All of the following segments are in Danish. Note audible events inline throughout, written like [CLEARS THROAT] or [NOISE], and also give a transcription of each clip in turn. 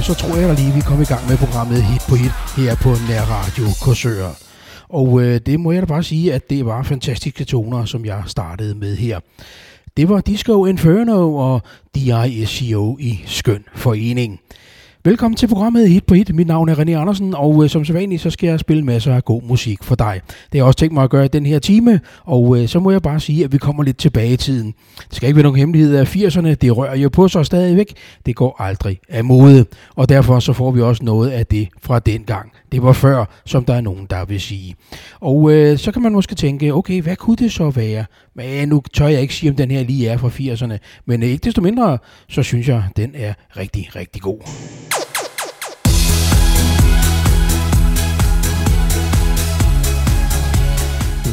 og så tror jeg lige, vi kommer i gang med programmet Hit på Hit her på Nær Radio Korsør. Og øh, det må jeg da bare sige, at det var fantastiske toner, som jeg startede med her. Det var Disco Inferno og DISCO i skøn forening. Velkommen til programmet Hit på Hit. Mit navn er René Andersen, og øh, som så vanligt, så skal jeg spille masser af god musik for dig. Det har jeg også tænkt mig at gøre i den her time, og øh, så må jeg bare sige, at vi kommer lidt tilbage i tiden. Det skal ikke være nogen hemmelighed af 80'erne, det rører jo på sig stadigvæk. Det går aldrig af mode, og derfor så får vi også noget af det fra den gang. Det var før, som der er nogen, der vil sige. Og øh, så kan man måske tænke, okay, hvad kunne det så være? Men nu tør jeg ikke sige, om den her lige er fra 80'erne, men ikke desto mindre, så synes jeg, den er rigtig, rigtig god.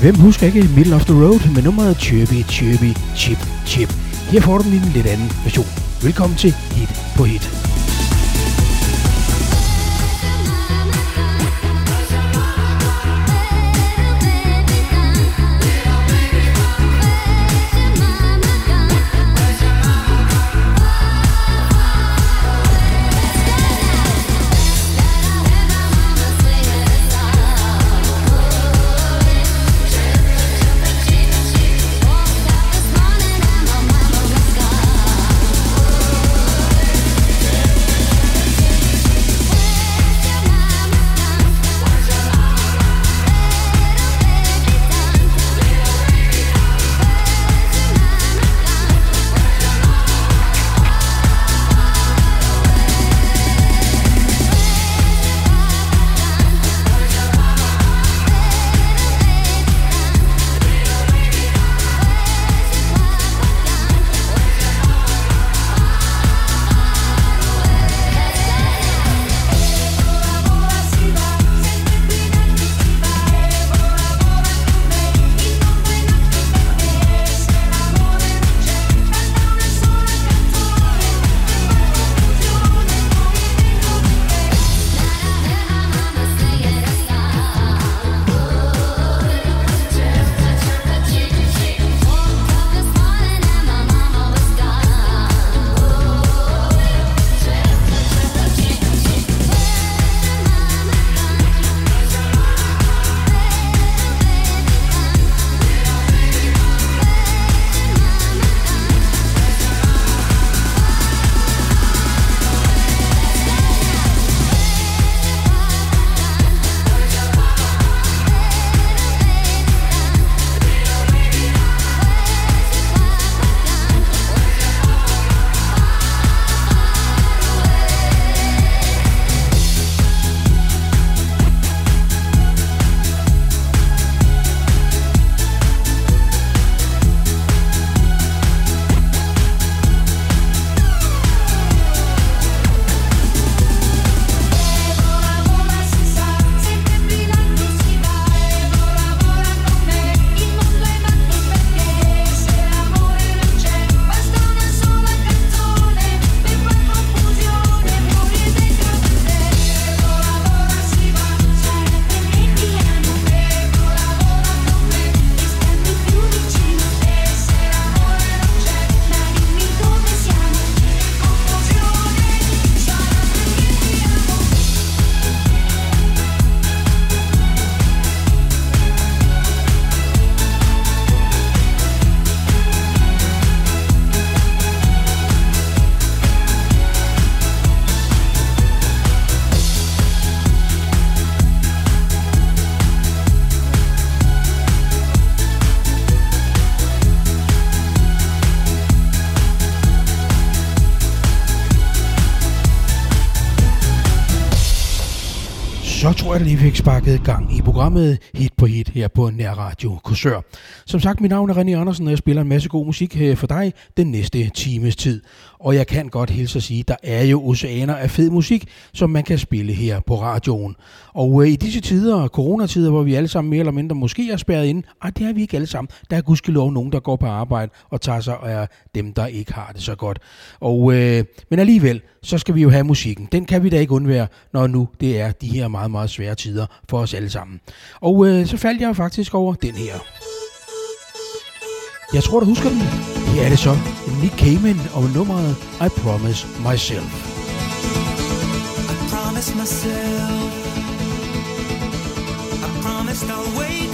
Hvem husker ikke Middle of the Road med nummeret Chirpy Chirpy Chip Chip? Her får du en lidt anden version. Velkommen til Hit på Hit. Tror jeg, at lige fik sparket gang i programmet Hit på Hit her på Nær Radio Kursør. Som sagt, mit navn er René Andersen, og jeg spiller en masse god musik øh, for dig den næste times tid. Og jeg kan godt hilse at sige, at der er jo oceaner af fed musik, som man kan spille her på radioen. Og øh, i disse tider, coronatider, hvor vi alle sammen mere eller mindre måske er spærret ind, ej, det er vi ikke alle sammen. Der er gudskelov nogen, der går på arbejde og tager sig af dem, der ikke har det så godt. Og, øh, men alligevel, så skal vi jo have musikken. Den kan vi da ikke undvære, når nu det er de her meget, meget svære tider for os alle sammen. Og øh, så faldt jeg faktisk over den her. Jeg tror, du husker den. Her er det så. Nick Cayman og nummeret I Promise Myself. I promise myself. I promise I'll wait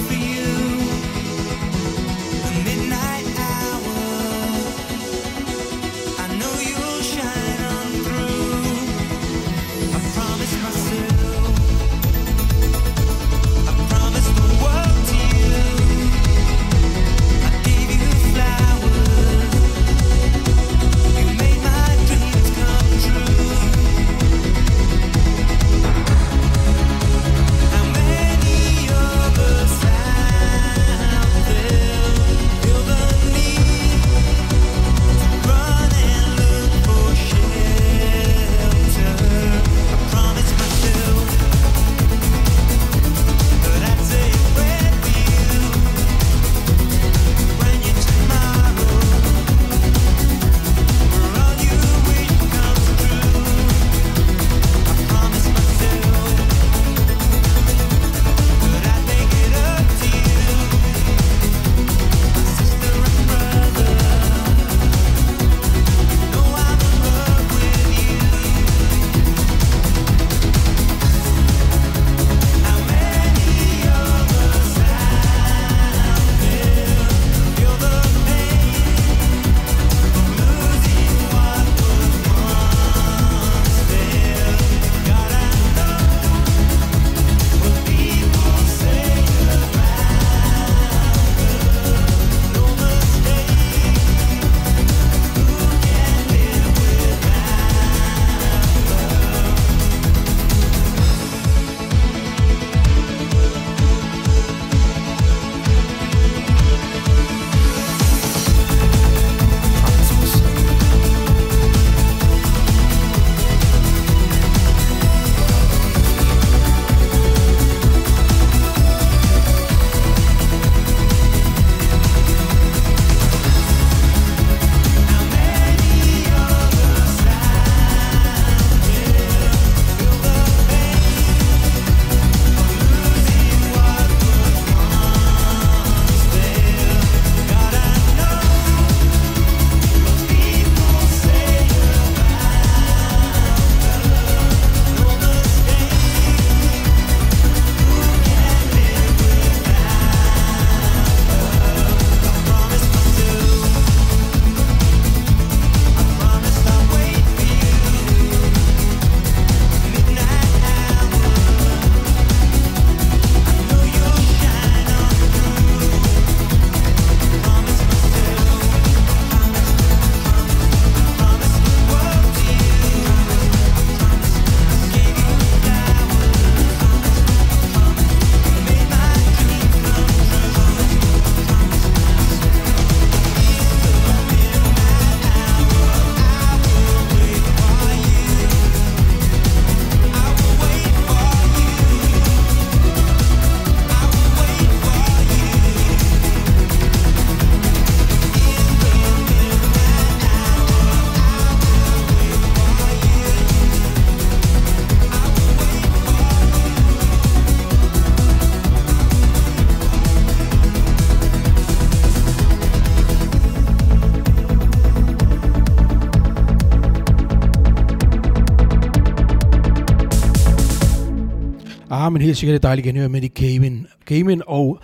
men helt sikkert et dejligt genhør med i Cayman. Cayman og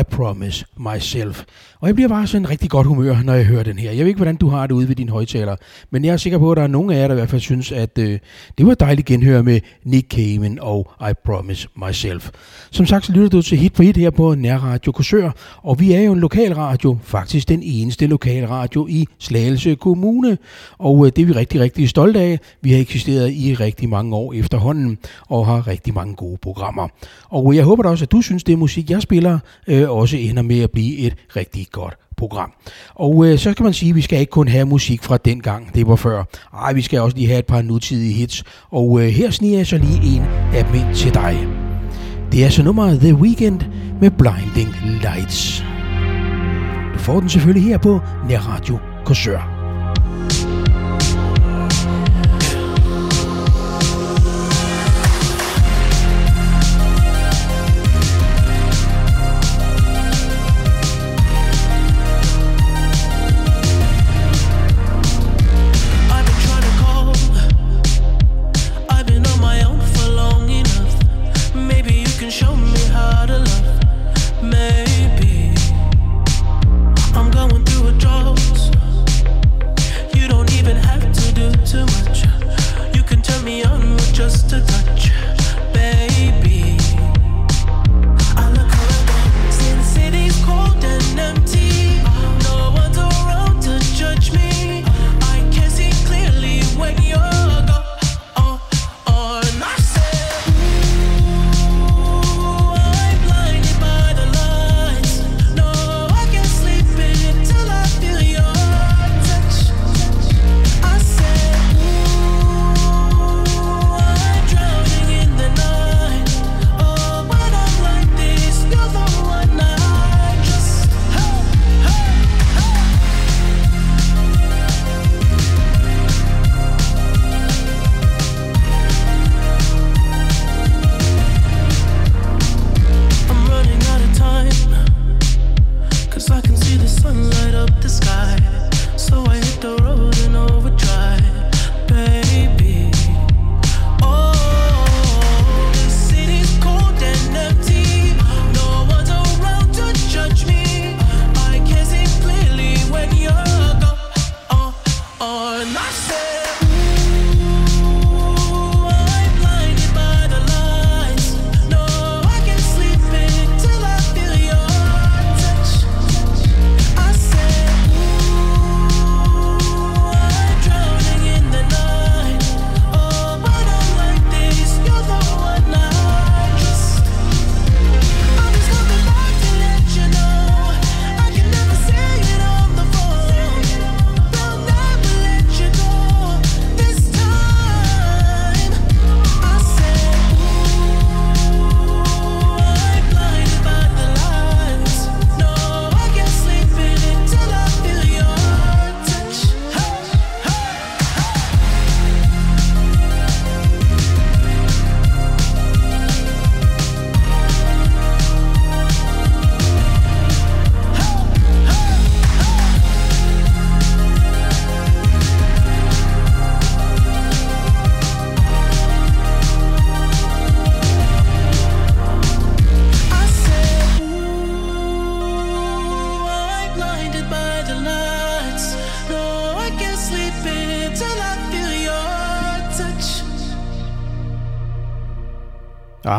i Promise Myself. Og jeg bliver bare sådan en rigtig godt humør, når jeg hører den her. Jeg ved ikke, hvordan du har det ude ved dine højtaler, men jeg er sikker på, at der er nogle af jer, der i hvert fald synes, at øh, det var dejligt genhør med Nick Cayman og I Promise Myself. Som sagt, så lytter du til Hit for Hit her på Nærradio Korsør, og vi er jo en lokalradio, faktisk den eneste lokalradio i Slagelse Kommune, og øh, det er vi rigtig, rigtig stolte af. Vi har eksisteret i rigtig mange år efterhånden, og har rigtig mange gode programmer. Og øh, jeg håber da også, at du synes, det musik, jeg spiller, øh, Øh, også ender med at blive et rigtig godt program. Og øh, så kan man sige, at vi skal ikke kun have musik fra den gang, det var før. Ej, vi skal også lige have et par nutidige hits. Og øh, her sniger jeg så lige en af dem ind til dig. Det er så nummeret The Weekend med Blinding Lights. Du får den selvfølgelig her på Nærradio Korsør.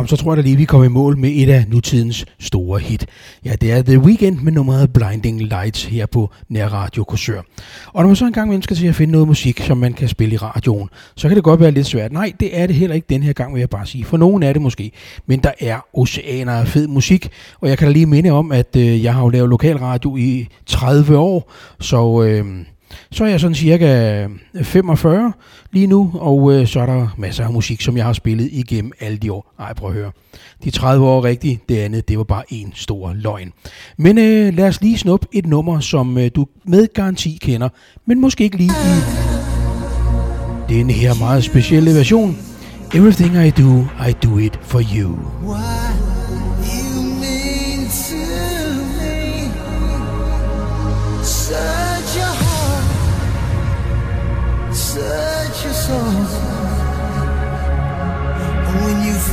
Program, så tror jeg da lige, vi kommer i mål med et af nutidens store hit. Ja, det er The Weekend med nummeret Blinding Lights her på Nærradio Korsør. Og når man så engang ønsker til at finde noget musik, som man kan spille i radioen, så kan det godt være lidt svært. Nej, det er det heller ikke den her gang, vil jeg bare sige. For nogen er det måske. Men der er oceaner af fed musik. Og jeg kan da lige minde om, at øh, jeg har jo lavet lokalradio i 30 år. Så... Øh, så er jeg sådan cirka øh, 45 lige nu, og øh, så er der masser af musik, som jeg har spillet igennem alle de år. Ej, prøv at høre. De 30 år er rigtigt, det andet, det var bare en stor løgn. Men øh, lad os lige snuppe et nummer, som øh, du med garanti kender, men måske ikke lige i den her meget specielle version. Everything I do, I do it for you. Why?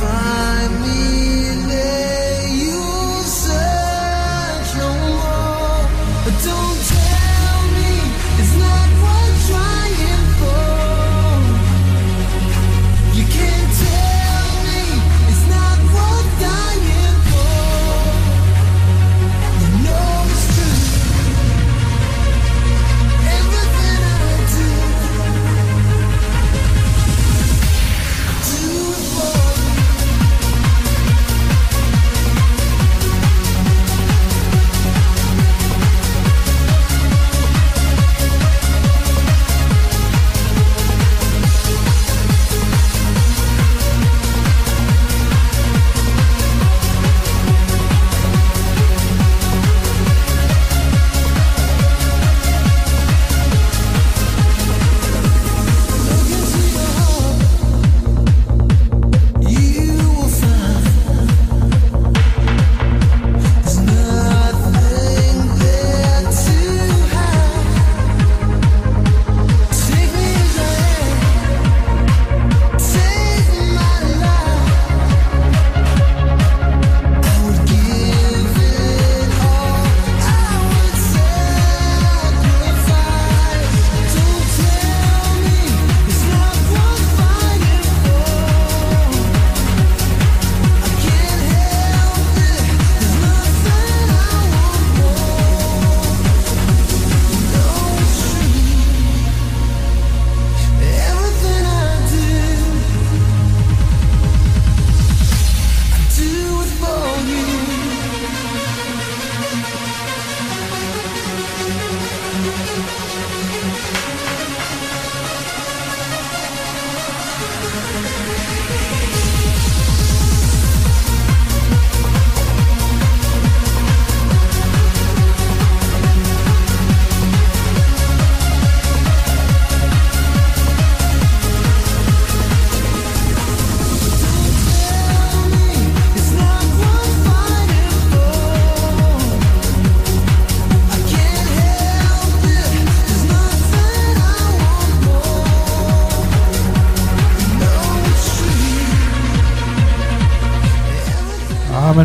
Find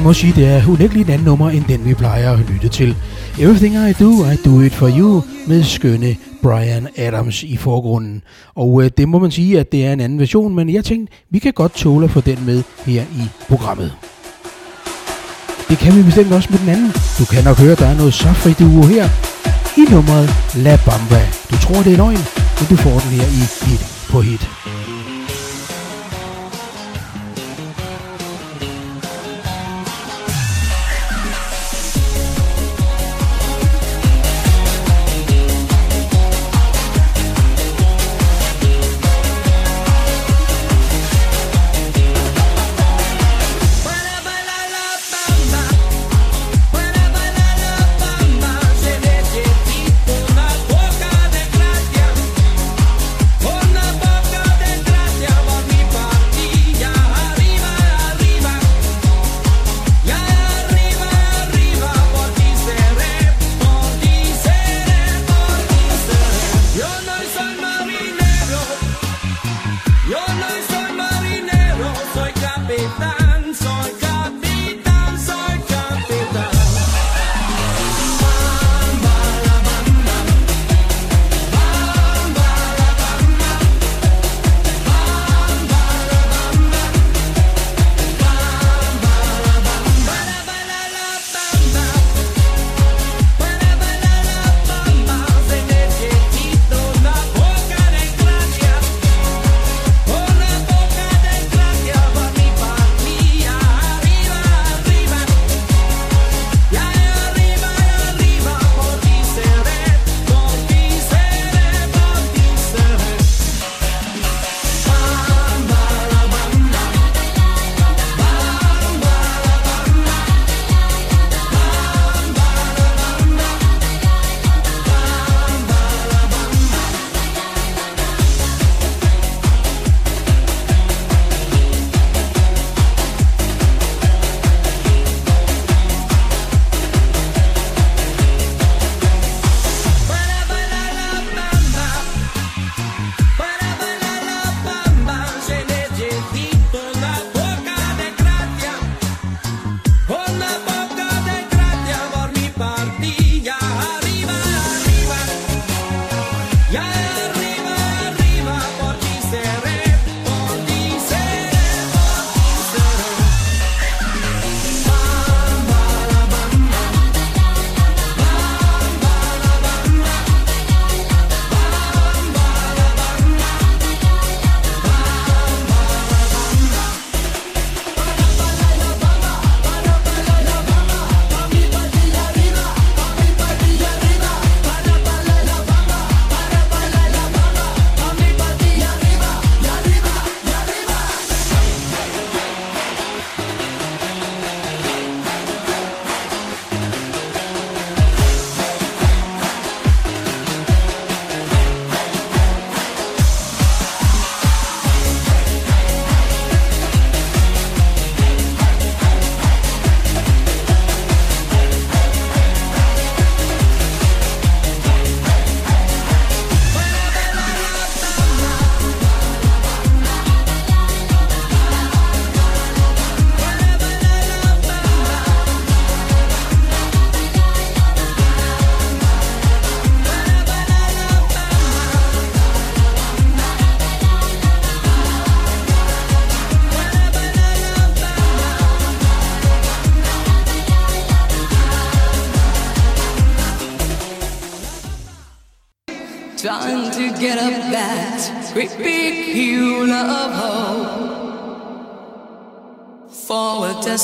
må sige, det er lige et andet nummer, end den vi plejer at lytte til. Everything I Do, I Do It For You med skønne Brian Adams i forgrunden. Og øh, det må man sige, at det er en anden version, men jeg tænkte, vi kan godt tåle at få den med her i programmet. Det kan vi bestemt også med den anden. Du kan nok høre, der er noget safri duo her i nummeret La Bamba. Du tror, det er løgn, men du får den her i hit på hit.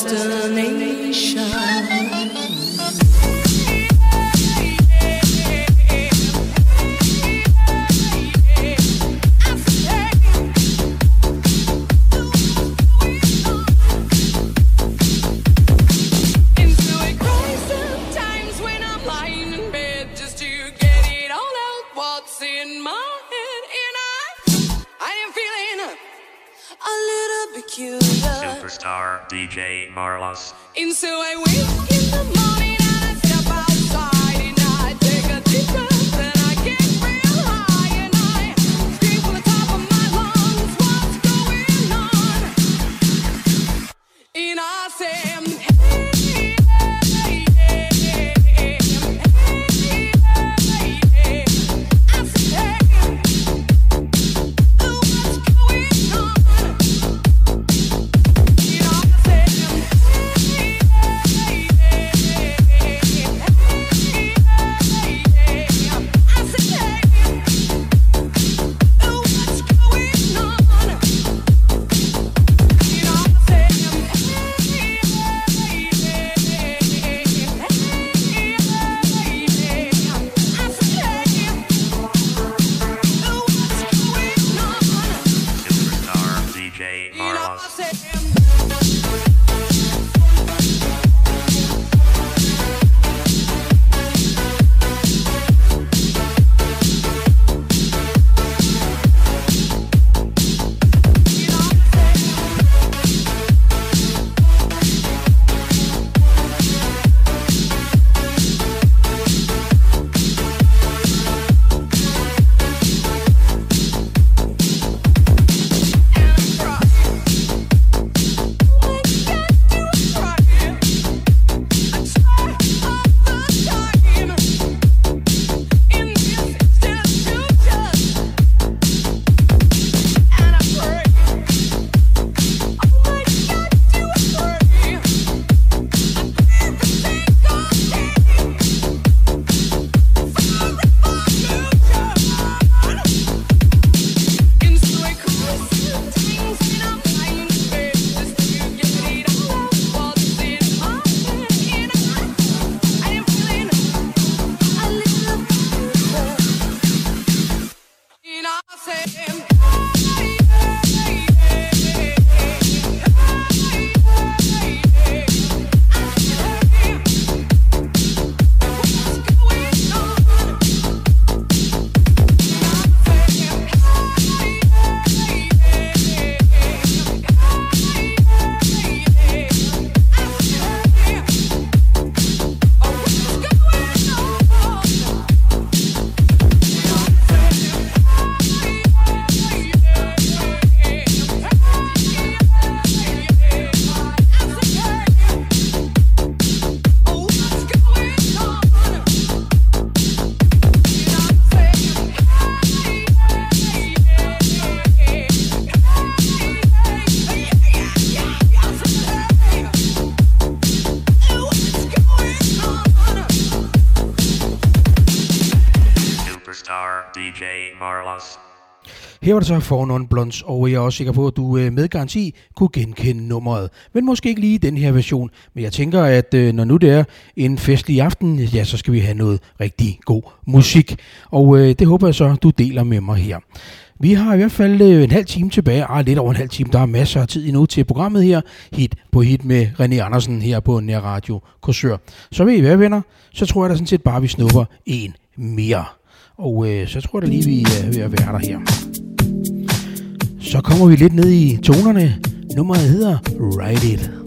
master. Superstar DJ Marlos. And so I wake in the morning. Her var det så For Non Blondes, og jeg er også sikker på, at du øh, med garanti kunne genkende nummeret. Men måske ikke lige den her version, men jeg tænker, at øh, når nu det er en festlig aften, ja, så skal vi have noget rigtig god musik. Og øh, det håber jeg så, du deler med mig her. Vi har i hvert fald en halv time tilbage, ah, lidt over en halv time, der er masser af tid endnu til programmet her, hit på hit med René Andersen her på Nær Radio Korsør. Så ved I hvad, venner? Så tror jeg da sådan set bare, vi snupper en mere. Og øh, så tror jeg da lige, vi er ved at være der her. Så kommer vi lidt ned i tonerne. Nummeret hedder Ride It.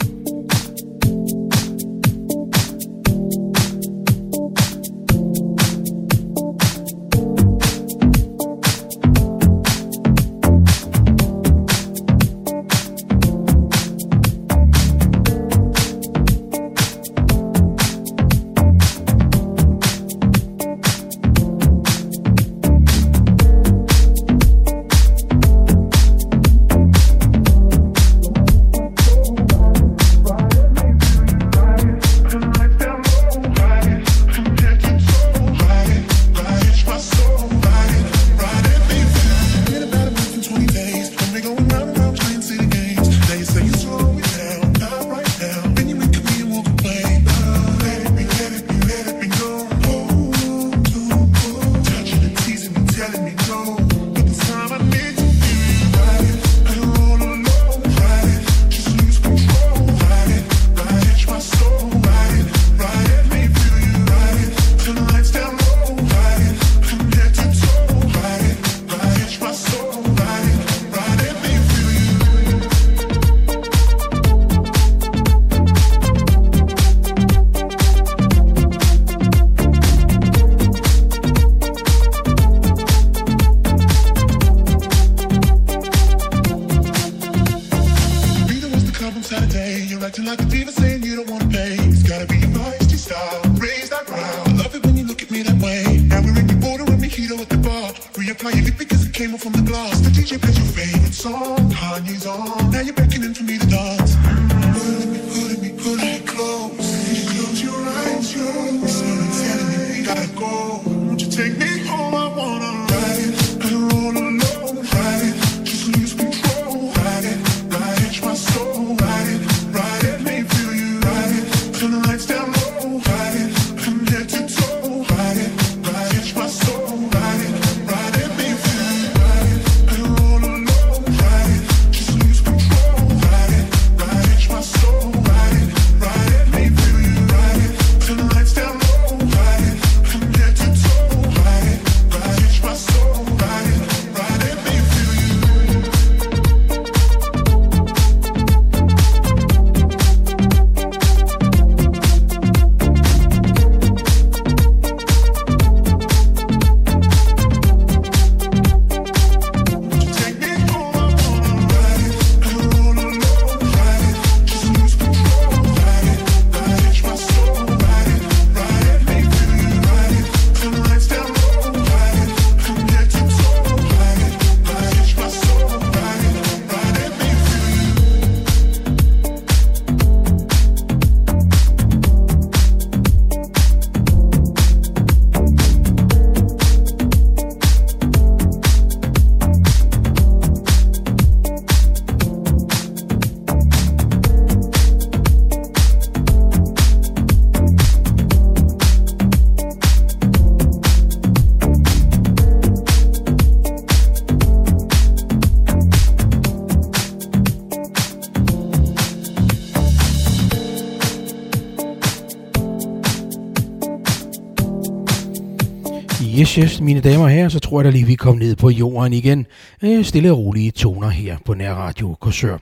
Yes, yes, øh, mine damer og herrer, så tror jeg da lige, vi kom ned på jorden igen. Øh, stille og rolige toner her på Nær Radio Korsør.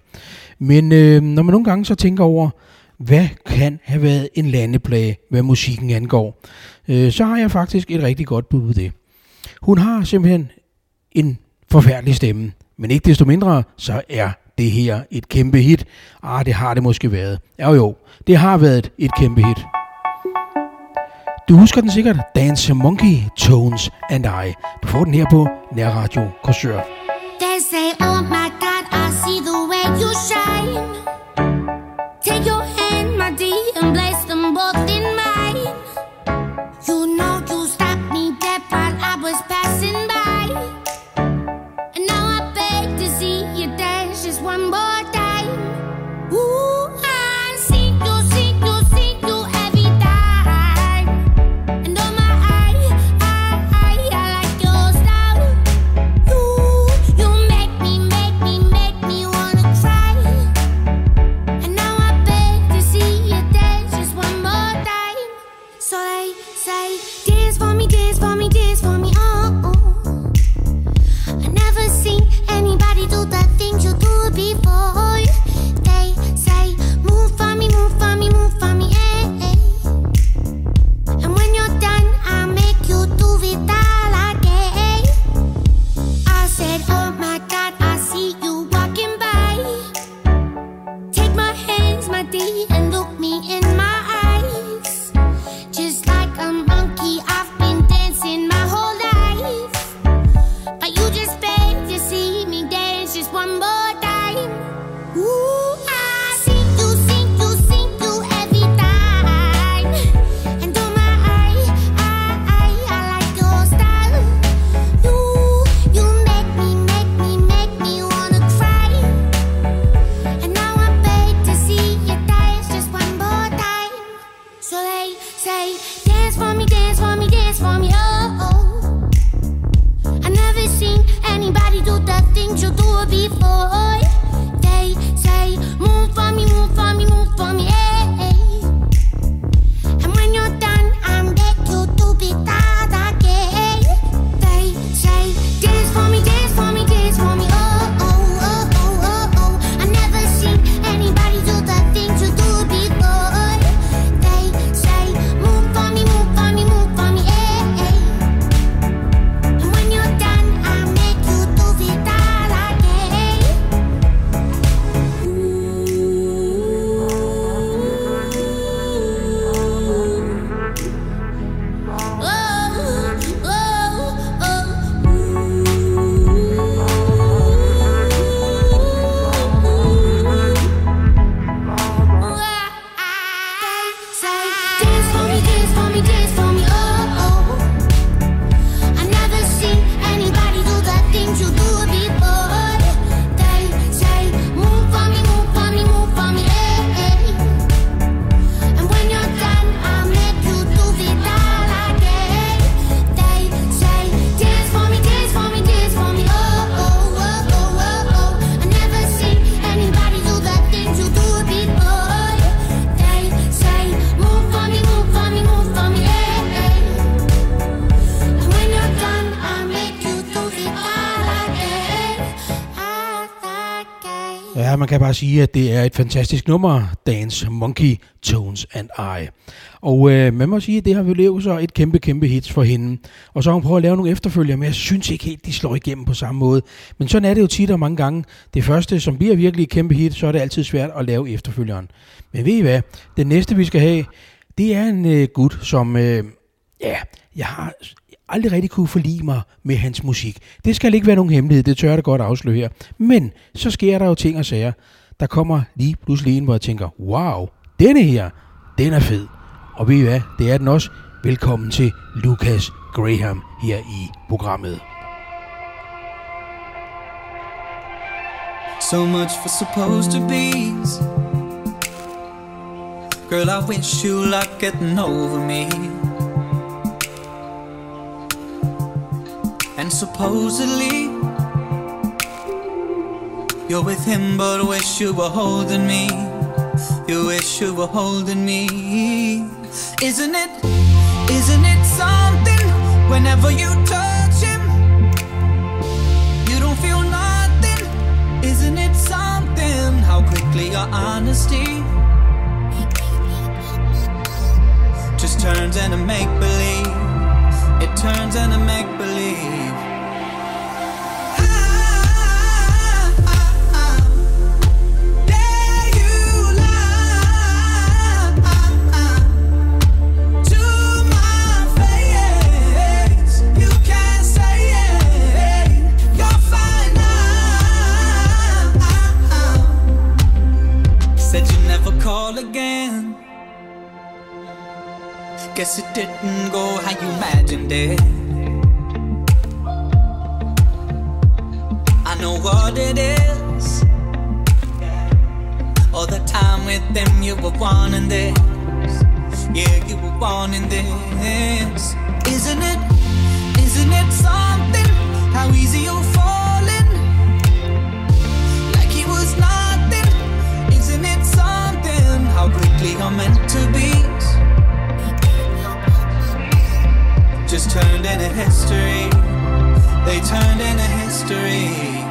Men øh, når man nogle gange så tænker over, hvad kan have været en landeplage, hvad musikken angår, øh, så har jeg faktisk et rigtig godt bud på det. Hun har simpelthen en forfærdelig stemme, men ikke desto mindre, så er det her et kæmpe hit. Ah, det har det måske været. Ja jo, det har været et kæmpe hit. Du husker den sikkert, Dance Monkey, Tones and I. Du får den her på Nær Radio Korsør. Ja, man kan bare sige, at det er et fantastisk nummer, Dance Monkey, Tones and I. Og øh, man må sige, at det har vel så et kæmpe, kæmpe hits for hende. Og så har hun prøvet at lave nogle efterfølger, men jeg synes ikke helt, de slår igennem på samme måde. Men sådan er det jo tit og mange gange. Det første, som bliver virkelig et kæmpe hit, så er det altid svært at lave efterfølgeren. Men ved I hvad? Den næste, vi skal have, det er en øh, gut, som... Øh, ja, jeg har aldrig rigtig kunne forlige mig med hans musik. Det skal ikke være nogen hemmelighed, det tør jeg da godt afsløre her. Men så sker der jo ting og sager. Der kommer lige pludselig en, hvor jeg tænker, wow, denne her, den er fed. Og ved I hvad, det er den også. Velkommen til Lucas Graham her i programmet. So much for supposed to be's. Girl, I wish you luck getting over me. And supposedly, you're with him, but wish you were holding me. You wish you were holding me. Isn't it? Isn't it something whenever you touch him? You don't feel nothing. Isn't it something how quickly your honesty just turns into make believe? It turns into make call again. Guess it didn't go how you imagined it. I know what it is. All the time with them, you were wanting this. Yeah, you were wanting this. Isn't it? Isn't it something? How easy you're Quickly you're meant to be. Just turned into history. They turned into history.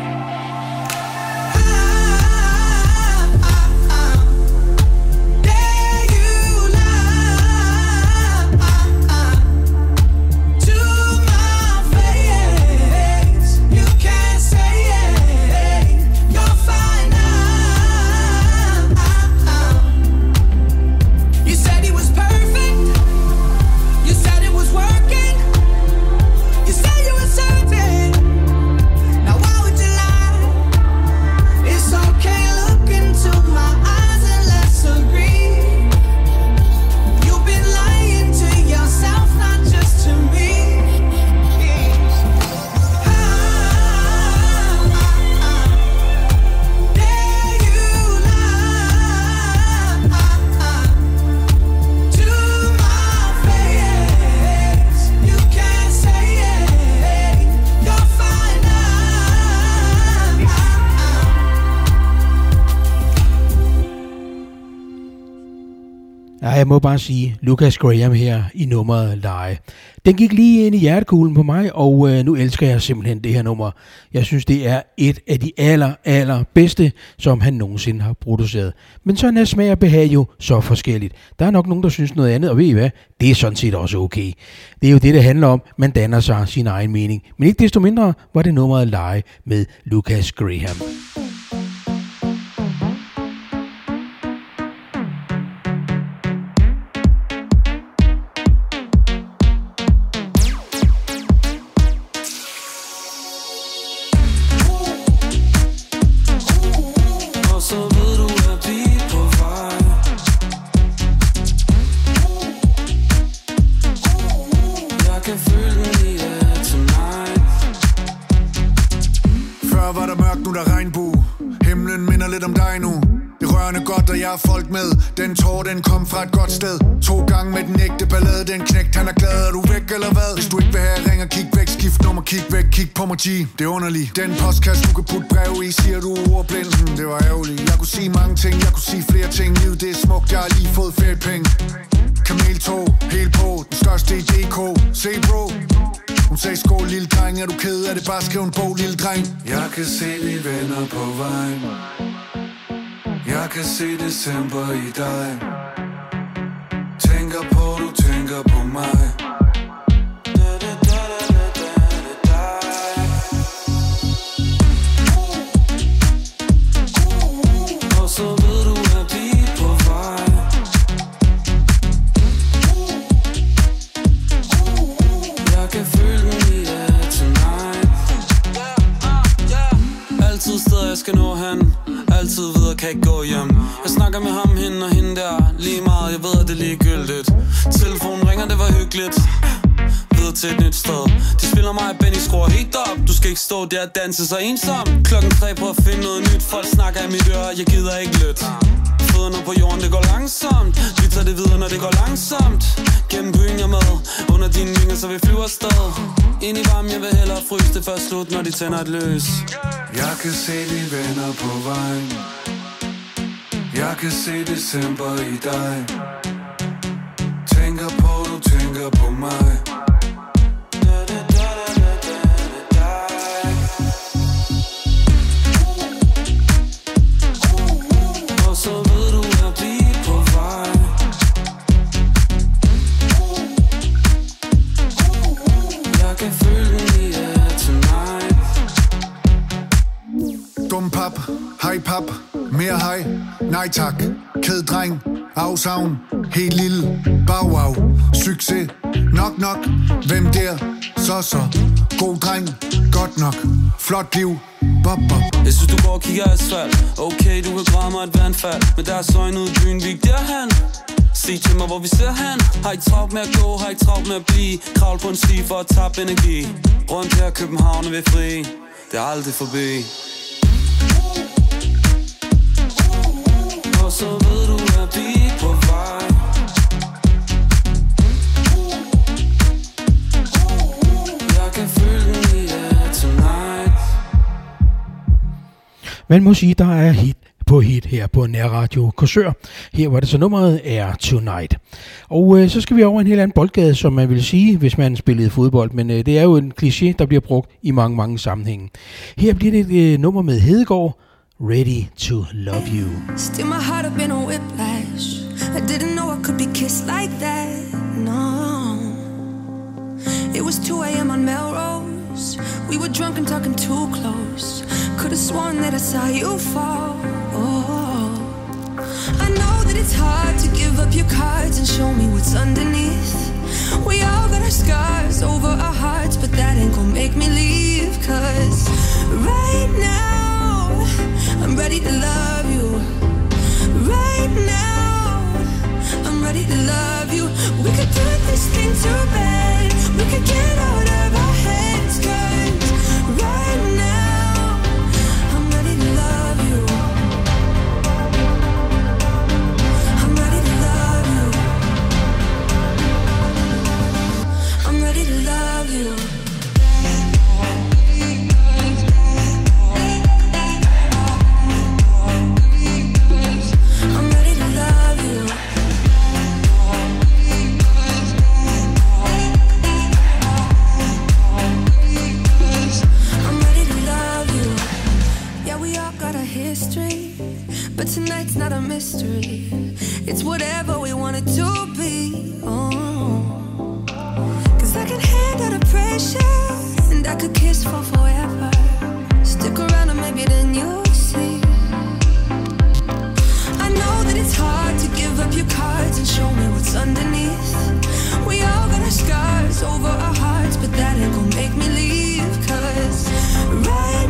Jeg må bare sige, Lucas Graham her i nummeret Leje. Den gik lige ind i hjertekuglen på mig, og øh, nu elsker jeg simpelthen det her nummer. Jeg synes, det er et af de aller, aller bedste, som han nogensinde har produceret. Men sådan er smag og behag jo så forskelligt. Der er nok nogen, der synes noget andet, og ved I hvad? Det er sådan set også okay. Det er jo det, det handler om. Man danner sig sin egen mening. Men ikke desto mindre var det nummeret Leje med Lucas Graham. Kig væk, kig på mig G. Det er underligt. Den postkasse, du kan putte brev i Siger du er ordblind, det var ærgerligt. Jeg kunne sige mange ting, jeg kunne sige flere ting. Livet det er smukt, jeg har lige fået feriepenge. Kameltog, helt på Den største i DK Se bro. Hun sagde skål lille dreng Er du ked af det? Bare skriv en bog lille dreng. Jeg kan se vi vender på vejen. Jeg kan se december i dig. Tænker på, du tænker på mig. Skal nå han Altid videre kan ikke gå hjem. Jeg snakker med ham, hende og hende der. Lige meget, jeg ved at det er ligegyldigt. Telefonen ringer, det var hyggeligt. Videre til et nyt sted. De spiller mig Benny skruer helt op. Du skal ikke stå der og danse så ensom. Klokken tre på at finde noget nyt. Folk snakker i mit øre, jeg gider ikke lytte. Fødderne på jorden, det går langsomt. Vi tager det videre, når det går langsomt. Gennem byen jeg med. Under dine vinger, så vi flyver afsted. Ind i varmen, jeg vil hellere fryse det først slut Når de tænder et løs. Jeg kan se de venner på vejen. Jeg kan se december i dig. Tænker på, du tænker på mig. Dum pap, hej pap, mere hej, nej tak. Ked dreng, afsavn, helt lille, bow wow. Succes, nok nok, hvem der, så så. God dreng, godt nok, flot liv, bop bop. Jeg synes du går og kigger asfalt. Okay, du kan græde mig et vandfald. Men der er søgn ud i byen, vi derhen. Sig til mig, hvor vi ser hen. Har I travlt med at gå, har I travlt med at blive? Kravl på en sti for at tabe energi. Rundt her København er vi fri. Det er aldrig forbi. Man må sige, der er hit? På hit her på Nærradio Korsør. Her var det så nummeret er Tonight. Og øh, så skal vi over en helt anden boldgade, som man vil sige, hvis man spillede fodbold. Men øh, det er jo en kliché, der bliver brugt i mange, mange sammenhænge. Her bliver det et øh, nummer med Hedegaard, Ready to Love You. Still my heart up in a whiplash. I didn't know I could be kissed like that. No. It was 2 a.m. on Melrose. We were drunk and talking too close. Could have sworn that I saw you fall. Oh. I know that it's hard to give up your cards and show me what's underneath. We all got our scars over our hearts, but that ain't gonna make me leave. Cause right now, I'm ready to love you. Right now, I'm ready to love you. We could put this thing to bed. We could get out of But tonight's not a mystery. It's whatever we want it to be. Oh. Cause I can handle the pressure, and I could kiss for forever. Stick around and maybe then you'll see. I know that it's hard to give up your cards and show me what's underneath. We all got our scars over our hearts, but that ain't gonna make me leave. Cause right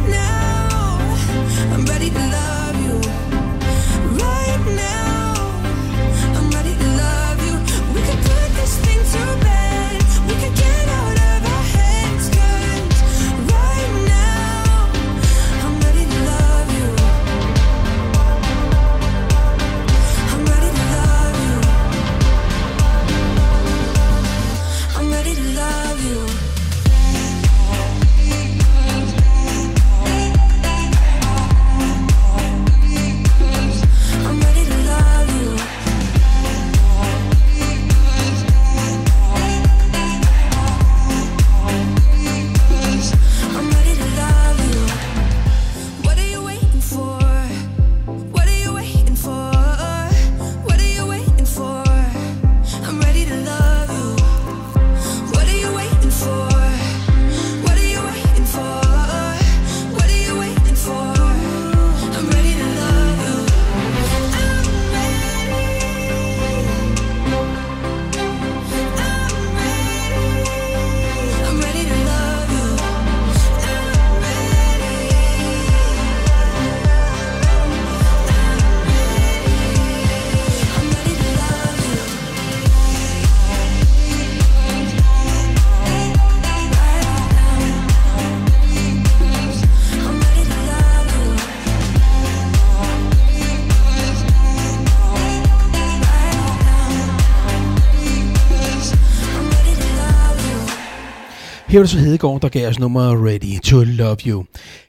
Her er det så Hedegaard, der gav os nummeret Ready to Love You.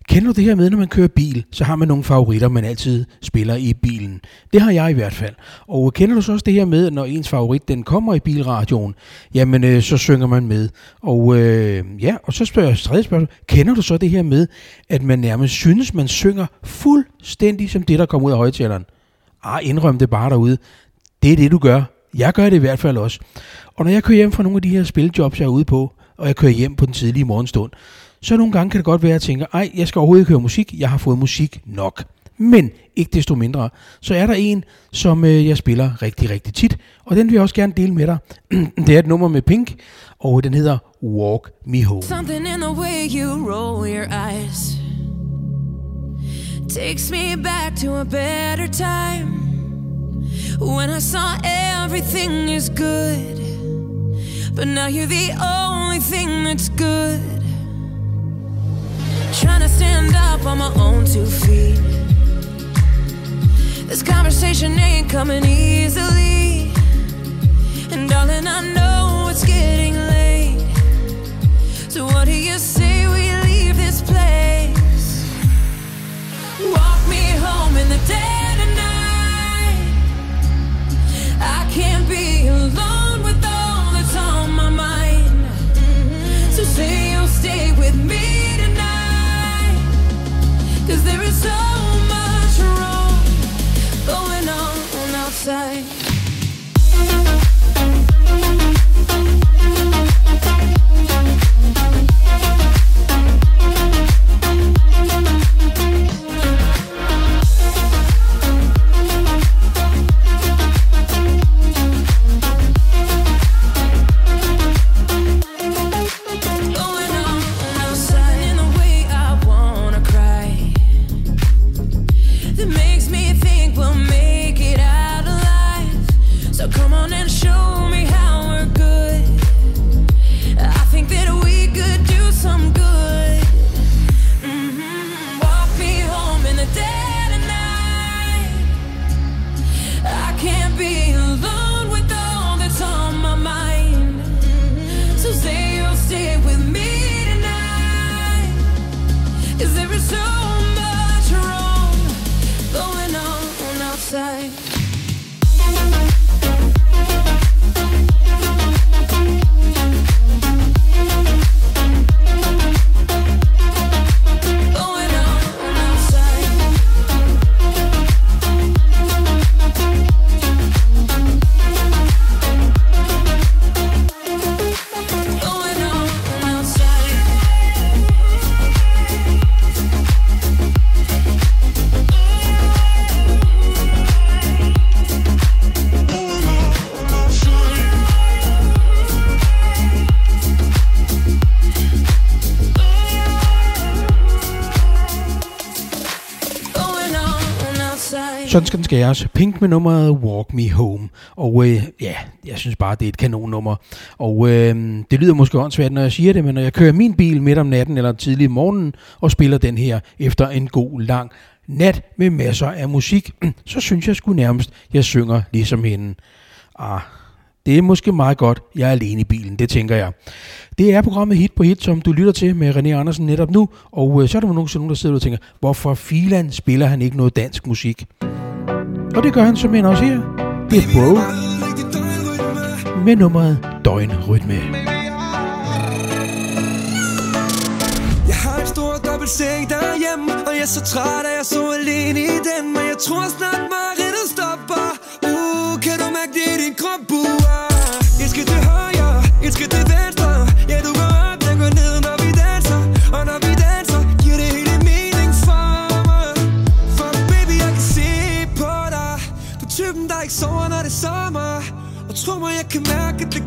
Kender du det her med, når man kører bil, så har man nogle favoritter, man altid spiller i bilen. Det har jeg i hvert fald. Og kender du så også det her med, når ens favorit den kommer i bilradioen, jamen øh, så synger man med. Og øh, ja, og så spørger jeg tredje spørgsmål. Kender du så det her med, at man nærmest synes, man synger fuldstændig som det, der kommer ud af højtaleren? Ah, indrøm det bare derude. Det er det, du gør. Jeg gør det i hvert fald også. Og når jeg kører hjem fra nogle af de her spiljobs, jeg er ude på, og jeg kører hjem på den tidlige morgenstund, så nogle gange kan det godt være, at jeg tænker, ej, jeg skal overhovedet ikke høre musik, jeg har fået musik nok. Men ikke desto mindre, så er der en, som øh, jeg spiller rigtig, rigtig tit, og den vil jeg også gerne dele med dig. [CLEARS THROAT] det er et nummer med Pink, og den hedder Walk Me Home. Something in the way you roll your eyes takes me back to a better time when I saw everything is good, but now you're the only thing that's good. Trying to stand up on my own two feet. This conversation ain't coming easily, and darling, I know it's getting late. So what do you say we leave this place? Walk me home in the dead of night. I can't be alone Cause there is so much wrong going on outside. Sådan skal den skæres. Pink med nummeret Walk Me Home. Og øh, ja, jeg synes bare, det er et kanonnummer. Og øh, det lyder måske åndssvagt, når jeg siger det, men når jeg kører min bil midt om natten eller tidlig morgen morgenen og spiller den her efter en god lang nat med masser af musik, [CLEARS THROAT] så synes jeg sgu nærmest, jeg synger ligesom hende. Ah, det er måske meget godt, jeg er alene i bilen, det tænker jeg. Det er programmet Hit på Hit, som du lytter til med René Andersen netop nu, og øh, så er der nogen, nogen, der sidder og tænker, hvorfor filan spiller han ikke noget dansk musik? Og det gør han simpelthen også her. Det er Bro med nummeret Døgnrytme. Jeg har en stor dobbelt seng derhjemme Og jeg er så træt, at jeg så alene i den Men jeg tror snart, Marie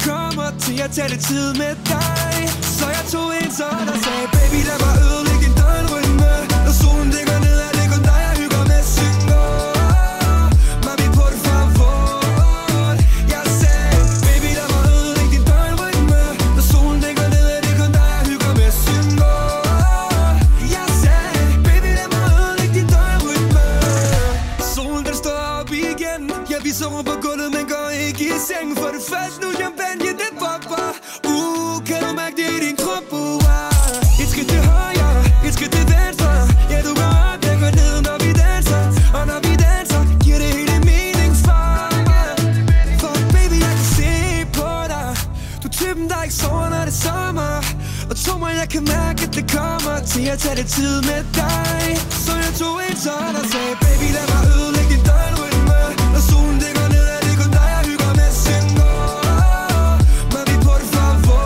kommer Til at tage lidt tid med dig. Så jeg tog en sådan og sagde Baby, lad det tid med dig. Så jeg tog en sådan og sagde Baby, lad mig ødelægge din døgnrytme. Når solen det går ned, er det kun dig, jeg hygger med. Sin Men vi på det favor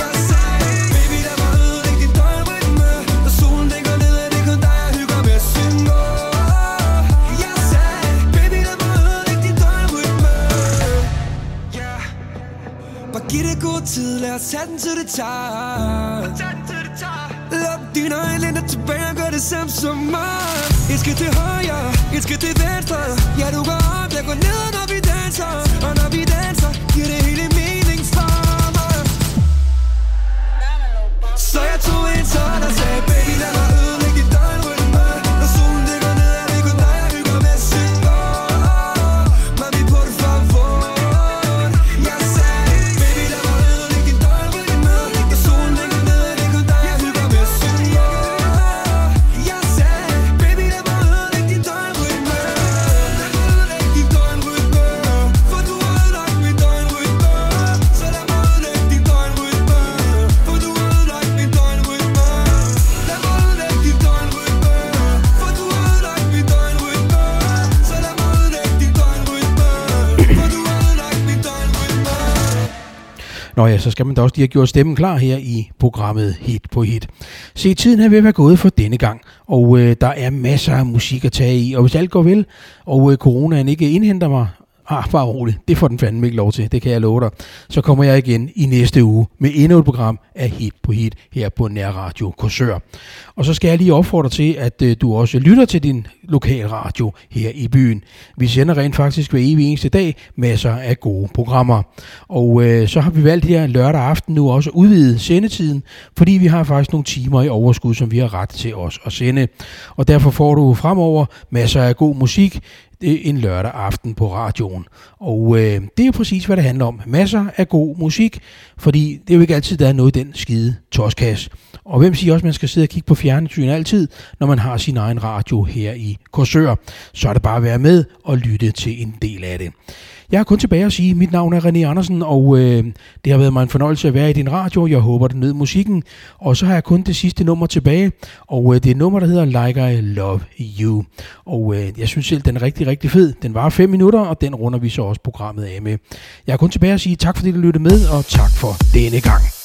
Jeg sagde Baby, lad mig ødelægge din døgnrytme. Når solen det går ned, er det kun dig, jeg hygger med. Sin Jeg sagde Baby, lad mig ødelægge din døgnrytme. Yeah Bare giv det god tid, lad os tage den til det tager. Skridt til venstre Ja, du går op, jeg går ned, når vi danser. Og når vi ja, så skal man da også lige have gjort stemmen klar her i programmet Hit på Hit. Se, tiden er ved at være gået for denne gang, og øh, der er masser af musik at tage i, og hvis alt går vel, og øh, coronaen ikke indhenter mig, ah, bare roligt, det får den fandme ikke lov til, det kan jeg love dig, så kommer jeg igen i næste uge med endnu et program af Hit på Hit her på Nærradio Korsør. Og så skal jeg lige opfordre til, at øh, du også lytter til din lokalradio her i byen. Vi sender rent faktisk hver evig eneste dag masser af gode programmer. Og øh, så har vi valgt her lørdag aften nu også at udvide sendetiden, fordi vi har faktisk nogle timer i overskud, som vi har ret til os at sende. Og derfor får du fremover masser af god musik en lørdag aften på radioen. Og øh, det er jo præcis, hvad det handler om. Masser af god musik, fordi det er jo ikke altid, der er noget i den skide toskasse. Og hvem siger også, at man skal sidde og kigge på fjernsyn altid, når man har sin egen radio her i Korsør? Så er det bare at være med og lytte til en del af det. Jeg har kun tilbage at sige, at mit navn er René Andersen, og øh, det har været mig en fornøjelse at være i din radio. Jeg håber, du nød musikken. Og så har jeg kun det sidste nummer tilbage, og øh, det er et nummer, der hedder Like I Love You. Og øh, jeg synes selv, den er rigtig, rigtig fed. Den var 5 minutter, og den runder vi så også programmet af med. Jeg har kun tilbage at sige tak, fordi du lyttede med, og tak for denne gang.